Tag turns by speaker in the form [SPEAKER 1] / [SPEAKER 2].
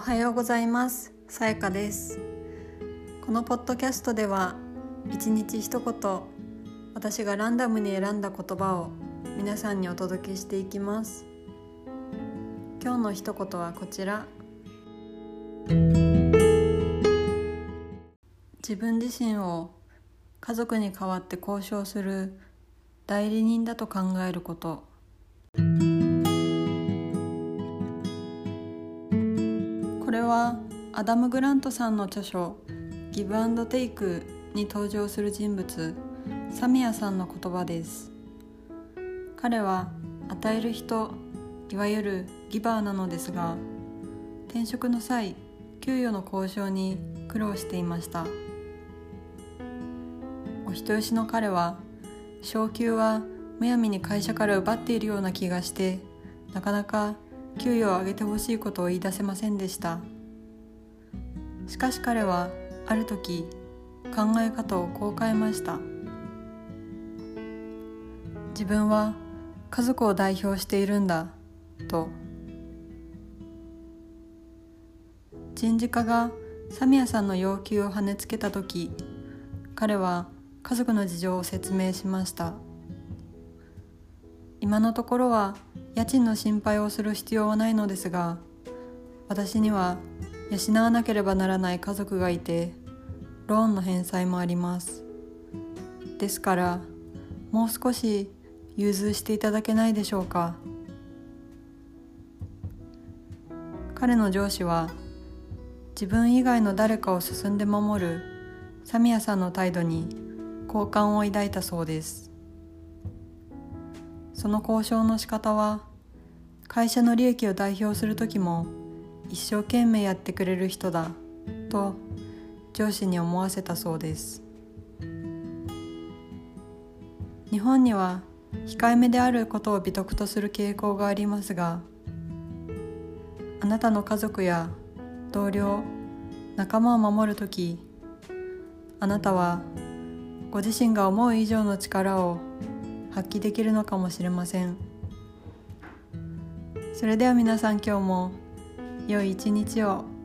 [SPEAKER 1] おはようございます。さやかです。このポッドキャストでは一日一言私がランダムに選んだ言葉を皆さんにお届けしていきます。今日の一言はこちら。自分自身を家族に代わって交渉する代理人だと考えること。これはアダム・グラントさんの著書「ギブ・アンド・テイク」に登場する人物サミアさんの言葉です。彼は与える人いわゆるギバーなのですが転職の際給与の交渉に苦労していました。お人よしの彼は昇給はむやみに会社から奪っているような気がしてなかなか給与を上げてほしいことを言い出せませんでした。しかし彼はある時考え方をこう変えました。自分は家族を代表しているんだと。人事課がサミヤさんの要求を跳ねつけた時彼は家族の事情を説明しました。今のところは家賃の心配をする必要はないのですが私には養わなければならない家族がいてローンの返済もあります。ですからもう少し融通していただけないでしょうか。彼の上司は自分以外の誰かを進んで守るサミヤさんの態度に好感を抱いたそうです。その交渉の仕方は会社の利益を代表する時も一生懸命やってくれる人だと上司に思わせたそうです。日本には控えめであることを美徳とする傾向がありますがあなたの家族や同僚仲間を守る時あなたはご自身が思う以上の力を発揮できるのかもしれません。それでは皆さん今日も良い一日を。